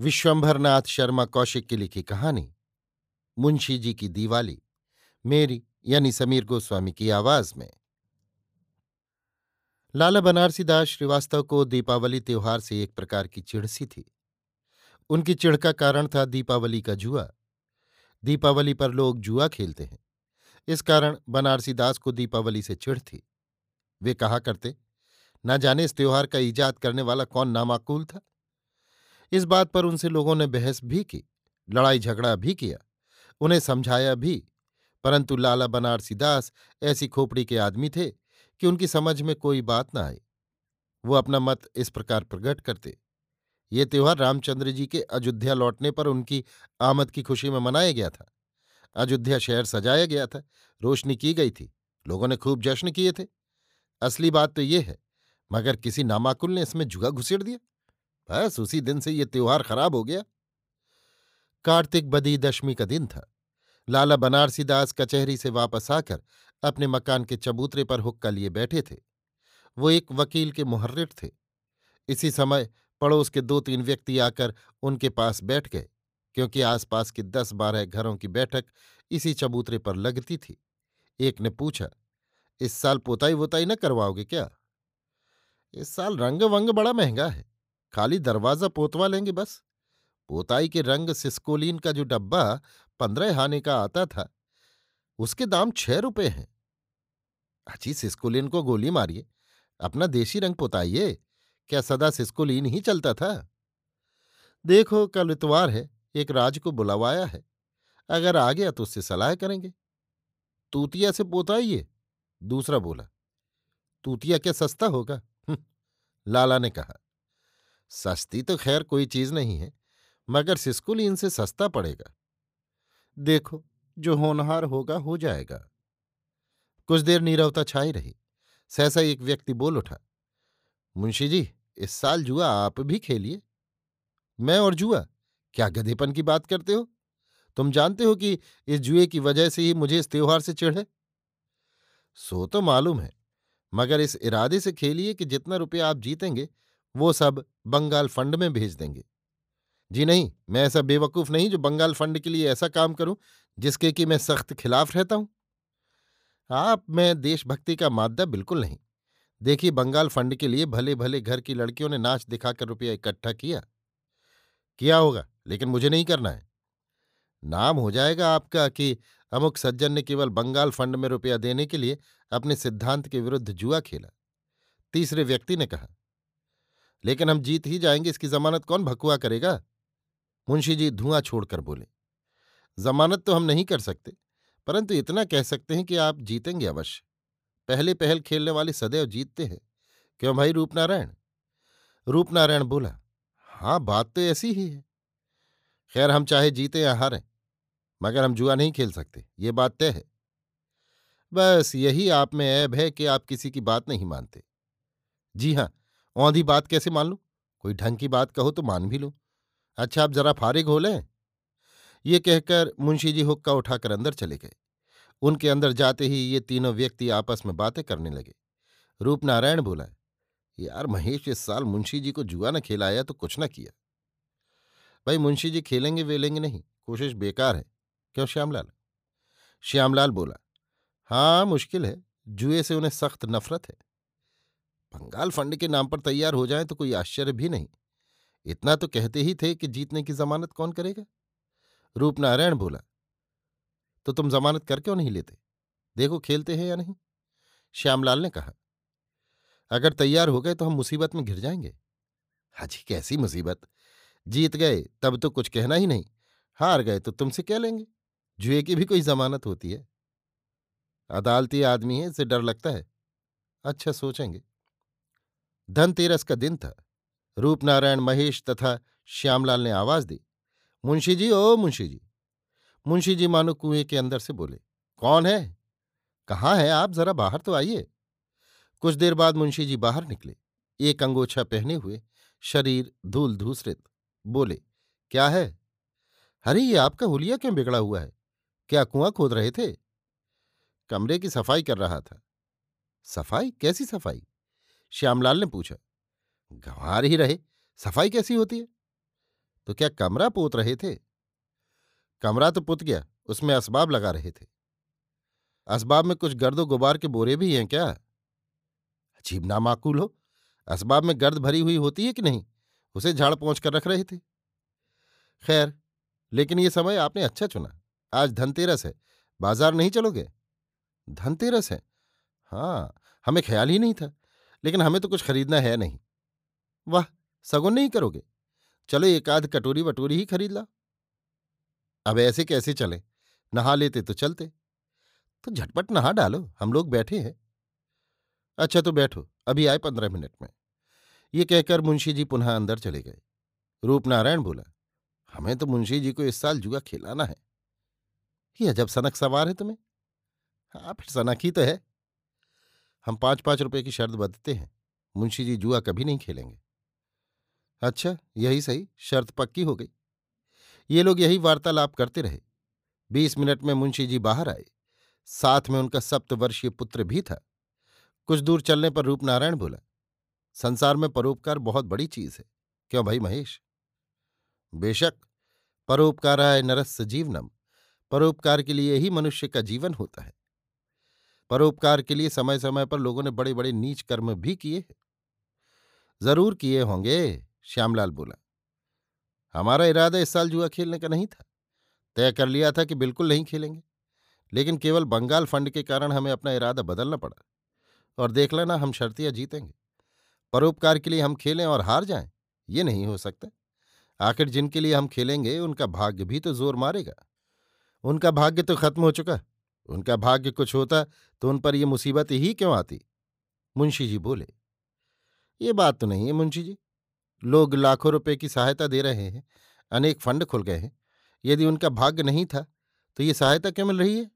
विश्वंभरनाथ शर्मा कौशिक की लिखी कहानी, मुंशी जी की दीवाली, मेरी यानी समीर गोस्वामी की आवाज़ में। लाला बनारसी दास श्रीवास्तव को दीपावली त्योहार से एक प्रकार की चिड़सी थी। उनकी चिढ़ का कारण था दीपावली का जुआ। दीपावली पर लोग जुआ खेलते हैं। इस कारण बनारसी दास को दीपावली से चिढ़ थी। वे कहा करते, न जाने इस त्योहार का ईजाद करने वाला कौन नामाकूल था? इस बात पर उनसे लोगों ने बहस भी की लड़ाई झगड़ा भी किया, उन्हें समझाया भी। परंतु लाला बनारसी दास ऐसी खोपड़ी के आदमी थे कि उनकी समझ में कोई बात न आई। वो अपना मत इस प्रकार प्रकट करते। ये त्यौहार रामचंद्र जी के अयोध्या लौटने पर उनकी आमद की खुशी में मनाया गया था। अयोध्या शहर सजाया गया था, रोशनी की गई थी, लोगों ने खूब जश्न किए थे। असली बात तो ये है, मगर किसी नामाकुल ने इसमें जुआ घुसेड़ दिया। बस उसी दिन से ये त्योहार खराब हो गया। कार्तिक बदी दशमी का दिन था। लाला बनारसी दास कचहरी से वापस आकर अपने मकान के चबूतरे पर हुक्का लिए बैठे थे। वो एक वकील के मुहर्रिर थे। इसी समय पड़ोस के दो तीन व्यक्ति आकर उनके पास बैठ गए, क्योंकि आसपास के दस बारह घरों की बैठक इसी चबूतरे पर लगती थी। एक ने पूछा, इस साल पोताई वोताई न करवाओगे क्या? इस साल रंग वंग बड़ा महँगा है। खाली दरवाज़ा पोतवा लेंगे बस। पोताई के रंग सिस्कोलिन का जो डब्बा पंद्रह हाने का आता था उसके दाम छह रुपए हैं। अच्छी सिस्कोलिन को गोली मारिए। अपना देशी रंग पोताइए। क्या सदा सिस्कोलिन ही चलता था? देखो कल इतवार है एक राज को बुलावाया है। अगर आ गया तो उससे सलाह करेंगे। तूतिया से पोताइए दूसरा बोला। तूतिया क्या सस्ता होगा? हम्म, लाला ने कहा। सस्ती तो खैर कोई चीज़ नहीं है, मगर सिस्कुल इनसे सस्ता पड़ेगा। देखो, जो होनहार होगा, हो जाएगा। कुछ देर नीरवता छाई रही, सहसा एक व्यक्ति बोल उठा, मुंशी जी, इस साल जुआ आप भी खेलिए। मैं और जुआ, क्या गधेपन की बात करते हो? तुम जानते हो कि इस जुए की वजह से ही मुझे इस त्योहार से चिढ़ है? सो तो मालूम है, मगर इस इरादे से खेलिए कि जितना रुपया आप जीतेंगे वो सब बंगाल फंड में भेज देंगे। जी नहीं, मैं ऐसा बेवकूफ़ नहीं जो बंगाल फंड के लिए ऐसा काम करूँ, जिसके कि मैं सख्त खिलाफ रहता हूँ। आप, मैं देशभक्ति का मादा बिल्कुल नहीं। देखिए, बंगाल फंड के लिए भले भले घर की लड़कियों ने नाच दिखाकर रुपया इकट्ठा किया। किया होगा, लेकिन मुझे नहीं करना है। नाम हो जाएगा आपका कि अमुक सज्जन ने केवल बंगाल फंड में रुपया देने के लिए अपने सिद्धांत के विरुद्ध जुआ खेला। तीसरे व्यक्ति ने कहा लेकिन हम जीत ही जाएँगे, इसकी जमानत कौन भकुआ करेगा? मुंशी जी धुआँ छोड़कर बोले, जमानत तो हम नहीं कर सकते, परंतु इतना कह सकते हैं कि आप जीतेंगे अवश्य। पहले पहल खेलने वाले सदैव जीतते हैं। क्यों भाई रूपनारायण? रूपनारायण बोला हाँ बात तो ऐसी ही है। खैर, हम चाहे जीते या हारें, मगर हम जुआ नहीं खेल सकते, ये बात तय है। बस यही आप में ऐब है कि आप किसी की बात नहीं मानते। जी हाँ औंधी बात कैसे मान लूँ? कोई ढंग की बात कहो तो मान भी लूँ। अच्छा आप जरा फारिग हो लें। ये कहकर मुंशी जी हुक्का उठाकर अंदर चले गए। उनके अंदर जाते ही ये तीनों व्यक्ति आपस में बातें करने लगे। रूपनारायण बोला, यार महेश, इस साल मुंशी जी को जुआ न खिलाया तो कुछ न किया। भाई, मुंशी जी खेलेंगे, वेलेंगे नहीं, कोशिश बेकार है। क्यों, श्यामलाल? श्यामलाल बोला हाँ मुश्किल है। जुए से उन्हें सख्त नफरत है। बंगाल फंड के नाम पर तैयार हो जाए तो कोई आश्चर्य भी नहीं। इतना तो कहते ही थे कि जीतने की जमानत कौन करेगा? रूपनारायण बोला तो तुम जमानत कर क्यों नहीं लेते? देखो खेलते हैं या नहीं? श्यामलाल ने कहा, अगर तैयार हो गए तो हम मुसीबत में घिर जाएँगे। हाजी कैसी मुसीबत? जीत गए तब तो कुछ कहना ही नहीं। हार गए तो तुमसे कह लेंगे? जुए की भी कोई जमानत होती है। अदालती आदमी है, इसे डर लगता है। अच्छा सोचेंगे। धनतेरस का दिन था। रूपनारायण, महेश तथा श्यामलाल ने आवाज़ दी, मुंशी जी, ओ मुंशी जी। मुंशी जी मानो कुएँ के अंदर से बोले, कौन है? कहाँ है आप? जरा बाहर तो आइए। कुछ देर बाद मुंशी जी बाहर निकले। एक अंगोछा पहने हुए, शरीर धूल धूसरित बोले, क्या है? अरे ये आपका हुलिया क्यों बिगड़ा हुआ है? क्या कुआँ खोद रहे थे? कमरे की सफ़ाई कर रहा था। सफ़ाई? कैसी सफ़ाई? श्यामलाल ने पूछा, गंवार ही रहे, सफ़ाई कैसी होती है? तो क्या कमरा पोत रहे थे? कमरा तो पुत गया, उसमें असबाब लगा रहे थे। असबाब में कुछ गर्दो गुबार के बोरे भी हैं क्या? अजीब नामाकूल हो, असबाब में गर्द भरी हुई होती है कि नहीं? उसे झाड़ पहुँच कर रख रहे थे। खैर, लेकिन ये समय आपने अच्छा चुना। आज धनतेरस है, बाज़ार नहीं चलोगे? धनतेरस है? हाँ हमें ख्याल ही नहीं था। लेकिन हमें तो कुछ खरीदना है नहीं। वाह, सगुन नहीं करोगे? चलो एक आध कटोरी वटोरी ही खरीद ला। अब ऐसे कैसे चले? नहा लेते तो चलते। तो झटपट नहा डालो, हम लोग बैठे हैं। अच्छा तो बैठो, अभी आए पंद्रह मिनट में। ये कहकर मुंशी जी पुनः अंदर चले गए। रूपनारायण बोला, हमें तो मुंशी जी को इस साल जुआ खिलाना है। ये जब सनक सवार है तुम्हें। हाँ फिर सनक ही तो है। हम पाँच पाँच रुपए की शर्त बदते हैं। मुंशी जी जुआ कभी नहीं खेलेंगे। अच्छा यही सही, शर्त पक्की हो गई। ये लोग यही वार्तालाप करते रहे। बीस मिनट में मुंशी जी बाहर आए। साथ में उनका सप्तवर्षीय पुत्र भी था। कुछ दूर चलने पर रूपनारायण बोला, संसार में परोपकार बहुत बड़ी चीज़ है। क्यों भाई महेश? बेशक, परोपकाराय नरस जीवनम। परोपकार के लिए ही मनुष्य का जीवन होता है। परोपकार के लिए समय समय पर लोगों ने बड़े बड़े नीच कर्म भी किए। ज़रूर किए होंगे, श्यामलाल बोला। हमारा इरादा इस साल जुआ खेलने का नहीं था। तय कर लिया था कि बिल्कुल नहीं खेलेंगे। लेकिन केवल बंगाल फंड के कारण हमें अपना इरादा बदलना पड़ा। और देख लेना, हम शर्तियाँ जीतेंगे। परोपकार के लिए हम खेलें और हार जाएँ, ये नहीं हो सकता। आखिर जिनके लिए हम खेलेंगे, उनका भाग्य भी तो ज़ोर मारेगा। उनका भाग्य तो खत्म हो चुका। उनका भाग्य कुछ होता तो उन पर यह मुसीबत ही क्यों आती? मुंशी जी बोले, ये बात तो नहीं है मुंशी जी। लोग लाखों रुपए की सहायता दे रहे हैं, अनेक फंड खुल गए हैं। यदि उनका भाग्य नहीं था तो ये सहायता क्यों मिल रही है?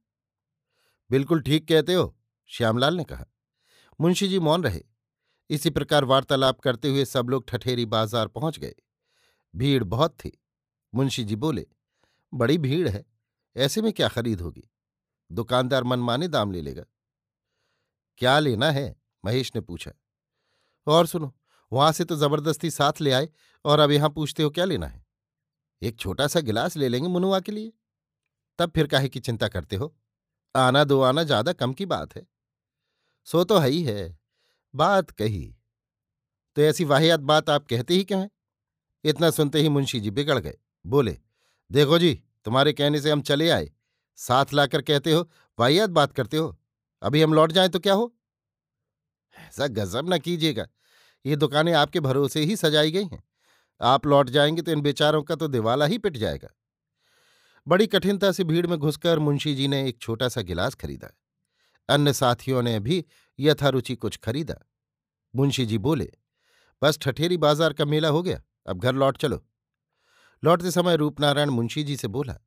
बिल्कुल ठीक कहते हो, श्यामलाल ने कहा। मुंशी जी मौन रहे। इसी प्रकार वार्तालाप करते हुए सब लोग ठठेरी बाज़ार पहुँच गए। भीड़ बहुत थी। मुंशी जी बोले, बड़ी भीड़ है, ऐसे में क्या खरीद होगी? दुकानदार मनमाने दाम ले लेगा। क्या लेना है? महेश ने पूछा। और सुनो, वहाँ से तो ज़बरदस्ती साथ ले आए और अब यहाँ पूछते हो क्या लेना है? एक छोटा सा गिलास ले लेंगे मुनुआ के लिए। तब फिर काहे की चिंता करते हो? आना दो आना ज़्यादा कम की बात है। सो तो है ही है। बात कही। तो ऐसी वाहियात बात आप कहते ही क्यों हैं? इतना सुनते ही मुंशी जी बिगड़ गए। बोले, देखो जी, तुम्हारे कहने से हम चले आए। साथ लाकर कहते हो, वाहियात बात करते हो, अभी हम लौट जाएँ तो क्या हो? ऐसा गजब न कीजिएगा, ये दुकानें आपके भरोसे ही सजाई गई हैं, आप लौट जाएँगे तो इन बेचारों का तो दिवाला ही पिट जाएगा। बड़ी कठिनता से भीड़ में घुसकर मुंशी जी ने एक छोटा सा गिलास खरीदा, अन्य साथियों ने भी यथारुचि कुछ खरीदा। मुंशी जी बोले, बस ठठेरी बाज़ार का मेला हो गया, अब घर लौट चलो। लौटते समय रूपनारायण मुंशी जी से बोला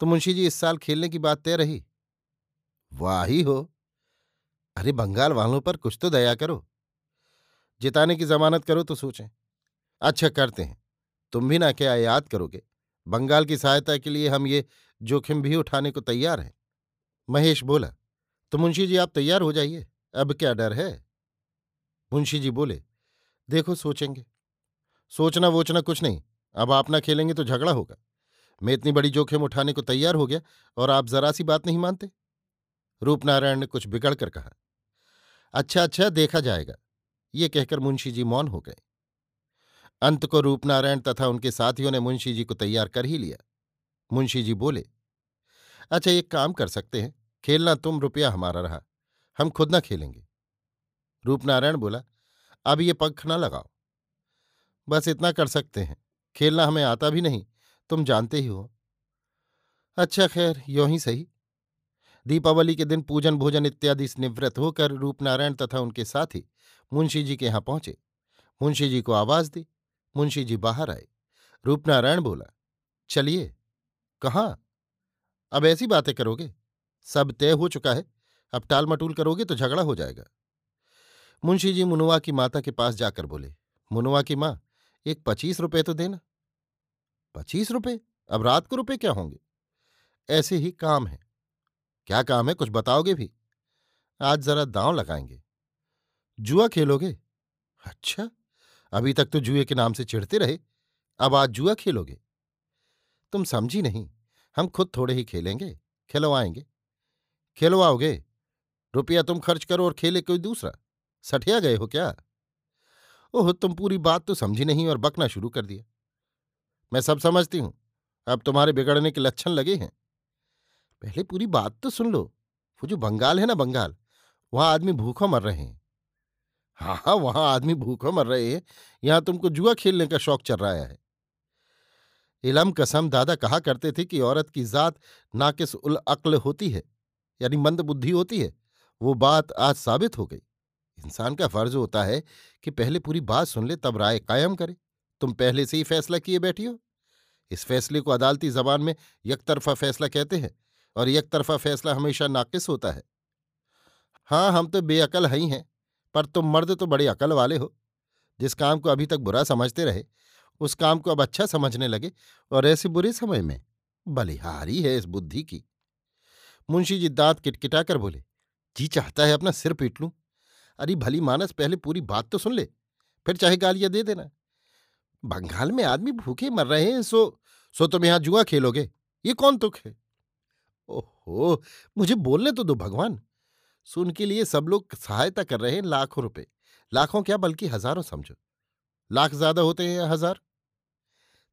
तो मुंशी जी इस साल खेलने की बात तय रही। वाह ही। हो अरे बंगाल वालों पर कुछ तो दया करो। जिताने की जमानत करो तो सोचें। अच्छा करते हैं। तुम भी ना क्या याद करोगे। बंगाल की सहायता के लिए हम ये जोखिम भी उठाने को तैयार हैं। महेश बोला तो मुंशी जी आप तैयार हो जाइए। अब क्या डर है? मुंशी जी बोले, देखो सोचेंगे। सोचना वोचना कुछ नहीं। अब आप ना खेलेंगे तो झगड़ा होगा। मैं इतनी बड़ी जोखिम उठाने को तैयार हो गया और आप जरा सी बात नहीं मानते? रूपनारायण ने कुछ बिगड़ कर कहा अच्छा अच्छा देखा जाएगा। ये कहकर मुंशी जी मौन हो गए। अंत को रूपनारायण तथा उनके साथियों ने मुंशी जी को तैयार कर ही लिया। मुंशी जी बोले अच्छा एक काम कर सकते हैं। खेलना तुम रुपया हमारा रहा। हम खुद ना खेलेंगे। रूपनारायण बोला, अब ये पंख ना लगाओ। बस इतना कर सकते हैं। खेलना हमें आता भी नहीं। तुम जानते ही हो। अच्छा खैर, यों ही सही। दीपावली के दिन पूजन, भोजन इत्यादि से निवृत्त होकर रूपनारायण तथा उनके साथी मुंशी जी के यहाँ पहुँचे। मुंशी जी को आवाज़ दी। मुंशी जी बाहर आए। रूपनारायण बोला, चलिए, कहाँ? अब ऐसी बातें करोगे? सब तय हो चुका है। अब टाल मटूल करोगे तो झगड़ा हो जाएगा। मुंशी जी मुनुआ की माता के पास जाकर बोले मुनुआ की माँ, एक पच्चीस रुपये तो देना। पच्चीस रुपए? अब रात को रुपए क्या होंगे? ऐसे ही काम है। क्या काम है, कुछ बताओगे भी? आज जरा दांव लगाएँगे। जुआ खेलोगे? अच्छा अभी तक तो जुए के नाम से चिढ़ते रहे। अब आज जुआ खेलोगे? तुम समझी नहीं, हम खुद थोड़े ही खेलेंगे, खिलवाएँगे। खिलवाओगे? रुपया तुम खर्च करो और खेले कोई दूसरा। सठिया गए हो क्या? ओह, तुम पूरी बात तो समझी नहीं और बकना शुरू कर दिया। मैं सब समझती हूँ। अब तुम्हारे बिगड़ने के लक्षण लगे हैं। पहले पूरी बात तो सुन लो। वो जो बंगाल है ना बंगाल, वहाँ आदमी भूखों मर रहे हैं। हाँ हाँ वहाँ आदमी भूखों मर रहे हैं। यहाँ तुमको जुआ खेलने का शौक चल रहा है। इलम कसम दादा कहा करते थे कि औरत की जात नाकिस उल अक्ल होती है, यानी मंद बुद्धि होती है। वो बात आज साबित हो गई। इंसान का फ़र्ज़ होता है कि पहले पूरी बात सुन ले, तब राय कायम करे। तुम पहले से ही फैसला किए बैठी हो। इस फैसले को अदालती जबान में यकतरफा फैसला कहते हैं, और एक तरफा फैसला हमेशा नाकिस होता है। हाँ हम तो बेअकल ही हैं पर तुम मर्द तो बड़े अकल वाले हो। जिस काम को अभी तक बुरा समझते रहे, उस काम को अब अच्छा समझने लगे, और ऐसे बुरे समय में बलिहारी है इस बुद्धि की। मुंशी जी दांत किटकिटाकर बोले, जी चाहता है अपना सिर पीट लूँ। अरे भली मानस, पहले पूरी बात तो सुन ले, फिर चाहे गालियाँ दे देना। बंगाल में आदमी भूखे मर रहे हैं, सो सो तुम यहाँ जुआ खेलोगे? ये कौन तुक है? ओहो, मुझे बोलने तो दो भगवान। सुन के लिए सब लोग सहायता कर रहे हैं लाखों रुपए। लाखों क्या बल्कि हज़ारों समझो। लाख ज़्यादा होते हैं या हज़ार?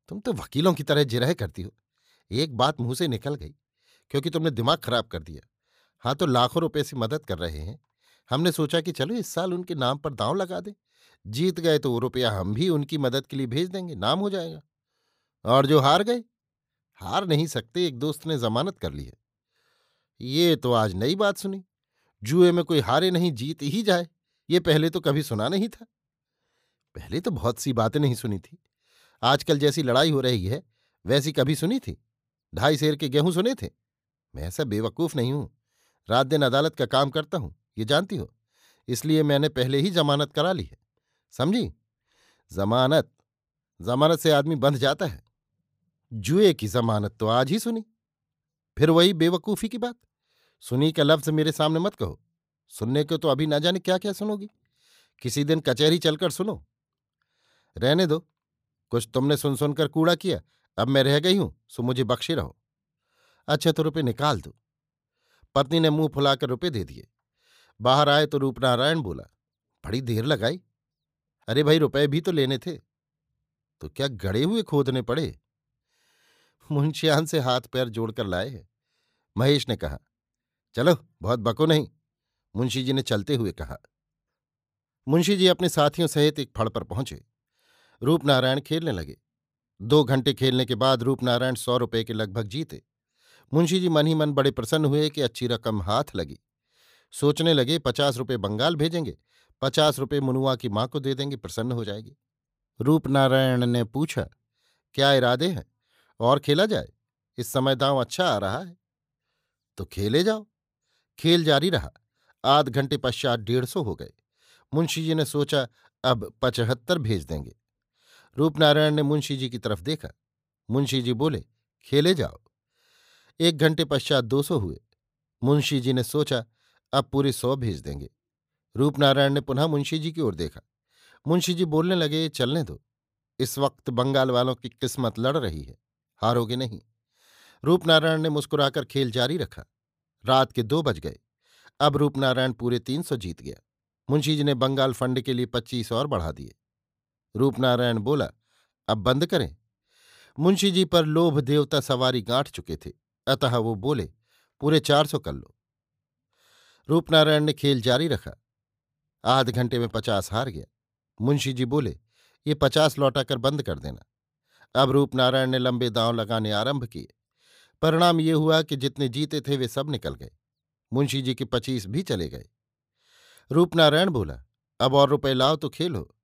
तुम तो वकीलों की तरह जिरह करती हो। एक बात मुँह से निकल गई, क्योंकि तुमने दिमाग खराब कर दिया। हाँ तो लाखों रुपए से मदद कर रहे हैं। हमने सोचा कि चलो इस साल उनके नाम पर दांव लगा दें। जीत गए तो रुपया हम भी उनकी मदद के लिए भेज देंगे, नाम हो जाएगा। और जो हार गए, हार नहीं सकते, एक दोस्त ने जमानत कर ली है। ये तो आज नई बात सुनी। जुए में कोई हारे नहीं, जीत ही जाए। ये पहले तो कभी सुना नहीं था। पहले तो बहुत सी बातें नहीं सुनी थी। आजकल जैसी लड़ाई हो रही है, वैसी कभी सुनी थी। ढाई शेर के गेहूँ सुने थे। मैं ऐसा बेवकूफ़ नहीं हूँ। रात दिन अदालत का काम करता हूँ, ये जानती हो। इसलिए मैंने पहले ही जमानत करा ली है। समझी? जमानत जमानत से आदमी बंध जाता है। जुए की जमानत तो आज ही सुनी। फिर वही बेवकूफ़ी की बात। सुनी का लफ्ज मेरे सामने मत कहो। सुनने को तो अभी ना जाने क्या क्या सुनोगी। किसी दिन कचहरी चलकर सुनो। रहने दो। कुछ तुमने सुन सुनकर कूड़ा किया। अब मैं रह गई हूँ, सो मुझे बख्शे रहो। अच्छा तो रुपये निकाल दो। पत्नी ने मुँह फुलाकर रुपये दे दिए। बाहर आए तो रूपनारायण बोला, बड़ी देर लगाई। अरे भाई, रुपए भी तो लेने थे। तो क्या गड़े हुए खोदने पड़े? मुंशियान से हाथ पैर जोड़कर लाए हैं। महेश ने कहा, चलो, बहुत बको नहीं। मुंशी जी ने चलते हुए कहा। मुंशी जी अपने साथियों सहित एक फड़ पर पहुँचे। रूपनारायण खेलने लगे। दो घंटे खेलने के बाद रूपनारायण सौ रुपए के लगभग जीते। मुंशी जी मन ही मन बड़े प्रसन्न हुए कि अच्छी रकम हाथ लगी। सोचने लगे, पचास रुपये बंगाल भेजेंगे। पचास रुपये मुनुआ की माँ को दे देंगे, प्रसन्न हो जाएगी। रूपनारायण ने पूछा, क्या इरादे हैं? और खेला जाए? इस समय दांव अच्छा आ रहा है। तो खेले जाओ। खेल जारी रहा। आध घंटे पश्चात डेढ़ सौ हो गए। मुंशी जी ने सोचा, अब पचहत्तर भेज देंगे। रूपनारायण ने मुंशी जी की तरफ़ देखा। मुंशी जी बोले, खेले जाओ। एक घंटे पश्चात दो सौ हुए। मुंशी जी ने सोचा, अब पूरे सौ भेज देंगे। रूपनारायण ने पुनः मुंशी जी की ओर देखा। मुंशी जी बोलने लगे, चलने दो। इस वक्त बंगाल वालों की किस्मत लड़ रही है, हारोगे नहीं। रूपनारायण ने मुस्कुराकर खेल जारी रखा। रात के दो बज गए। अब रूपनारायण पूरे तीन सौ जीत गया। मुंशी जी ने बंगाल फंड के लिए पच्चीस और बढ़ा दिए। रूपनारायण बोला, अब बंद करें। मुंशी जी पर लोभ देवता सवारी गांठ चुके थे। अतः वो बोले, पूरे चार सौ कर लो। रूपनारायण ने खेल जारी रखा। आध घंटे में पचास हार गया। मुंशी जी बोले, ये पचास लौटा कर बंद कर देना। अब रूपनारायण ने लंबे दांव लगाने आरंभ किए। परिणाम ये हुआ कि जितने जीते थे, वे सब निकल गए। मुंशी जी के पच्चीस भी चले गए। रूपनारायण बोला, अब और रुपए लाओ तो खेलो।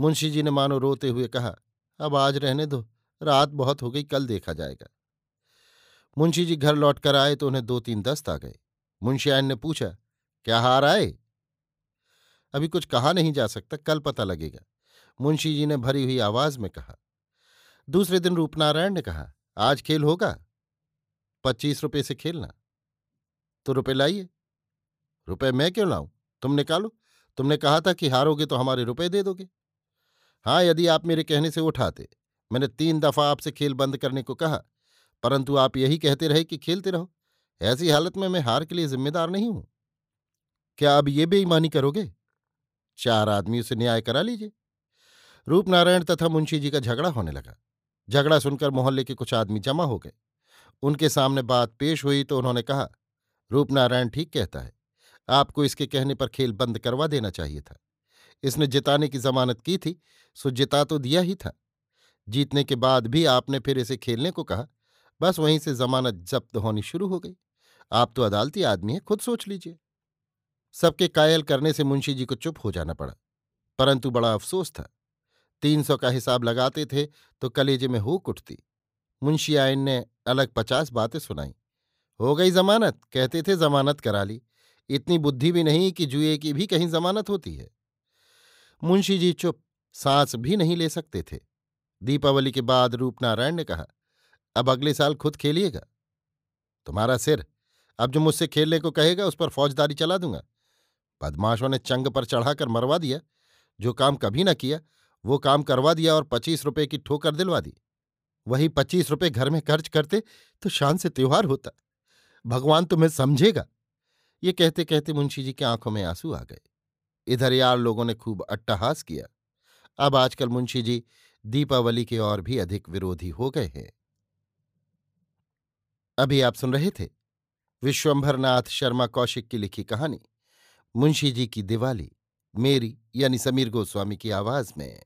मुंशी जी ने मानो रोते हुए कहा, अब आज रहने दो, रात बहुत हो गई, कल देखा जाएगा। मुंशी जी घर लौटकर आए तो उन्हें दो तीन दस्त आ गए। मुंशियान ने पूछा, क्या हार आए? अभी कुछ कहा नहीं जा सकता, कल पता लगेगा। मुंशी जी ने भरी हुई आवाज़ में कहा। दूसरे दिन रूपनारायण ने कहा, आज खेल होगा? पच्चीस रुपये से खेलना। तो रुपए लाइए। रुपए मैं क्यों लाऊं? तुम निकालो। तुमने कहा था कि हारोगे तो हमारे रुपए दे दोगे। हाँ यदि आप मेरे कहने से उठाते। मैंने तीन दफ़ा आपसे खेल बंद करने को कहा, परंतु आप यही कहते रहे कि खेलते रहो। ऐसी हालत में मैं हार के लिए जिम्मेदार नहीं हूँ। क्या अब ये बेईमानी करोगे? चार आदमियों से न्याय करा लीजिए। रूपनारायण तथा मुंशी जी का झगड़ा होने लगा। झगड़ा सुनकर मोहल्ले के कुछ आदमी जमा हो गए। उनके सामने बात पेश हुई तो उन्होंने कहा, रूपनारायण ठीक कहता है। आपको इसके कहने पर खेल बंद करवा देना चाहिए था। इसने जिताने की जमानत की थी, सो जिता तो दिया ही था। जीतने के बाद भी आपने फिर इसे खेलने को कहा। बस वहीं से जमानत जब्त होनी शुरू हो गई। आप तो अदालती आदमी हैं, खुद सोच लीजिए। सबके कायल करने से मुंशी जी को चुप हो जाना पड़ा, परंतु बड़ा अफसोस था। तीन सौ का हिसाब लगाते थे तो कलेजे में हुक उठती। मुंशी आयन ने अलग पचास बातें सुनाई। हो गई जमानत, कहते थे जमानत करा ली। इतनी बुद्धि भी नहीं कि जुए की भी कहीं जमानत होती है। मुंशी जी चुप, सांस भी नहीं ले सकते थे। दीपावली के बाद रूपनारायण ने कहा, अब अगले साल खुद खेलिएगा। तुम्हारा सिर, अब जो मुझसे खेलने को कहेगा उस पर फौजदारी चला दूँगा। बदमाशों ने चंग पर चढ़ाकर मरवा दिया। जो काम कभी न किया, वो काम करवा दिया और पच्चीस रुपए की ठोकर दिलवा दी। वही पच्चीस रुपए घर में खर्च करते तो शान से त्योहार होता। भगवान तुम्हें समझेगा। ये कहते कहते मुंशी जी की आँखों में आँसू आ गए। इधर यार लोगों ने खूब अट्टहास किया। अब आजकल मुंशी जी दीपावली के और भी अधिक विरोधी हो गए हैं। अभी आप सुन रहे थे विश्वंभरनाथ शर्मा कौशिक की लिखी कहानी। मुंशी जी की दिवाली मेरी यानी समीर गोस्वामी की आवाज़ में।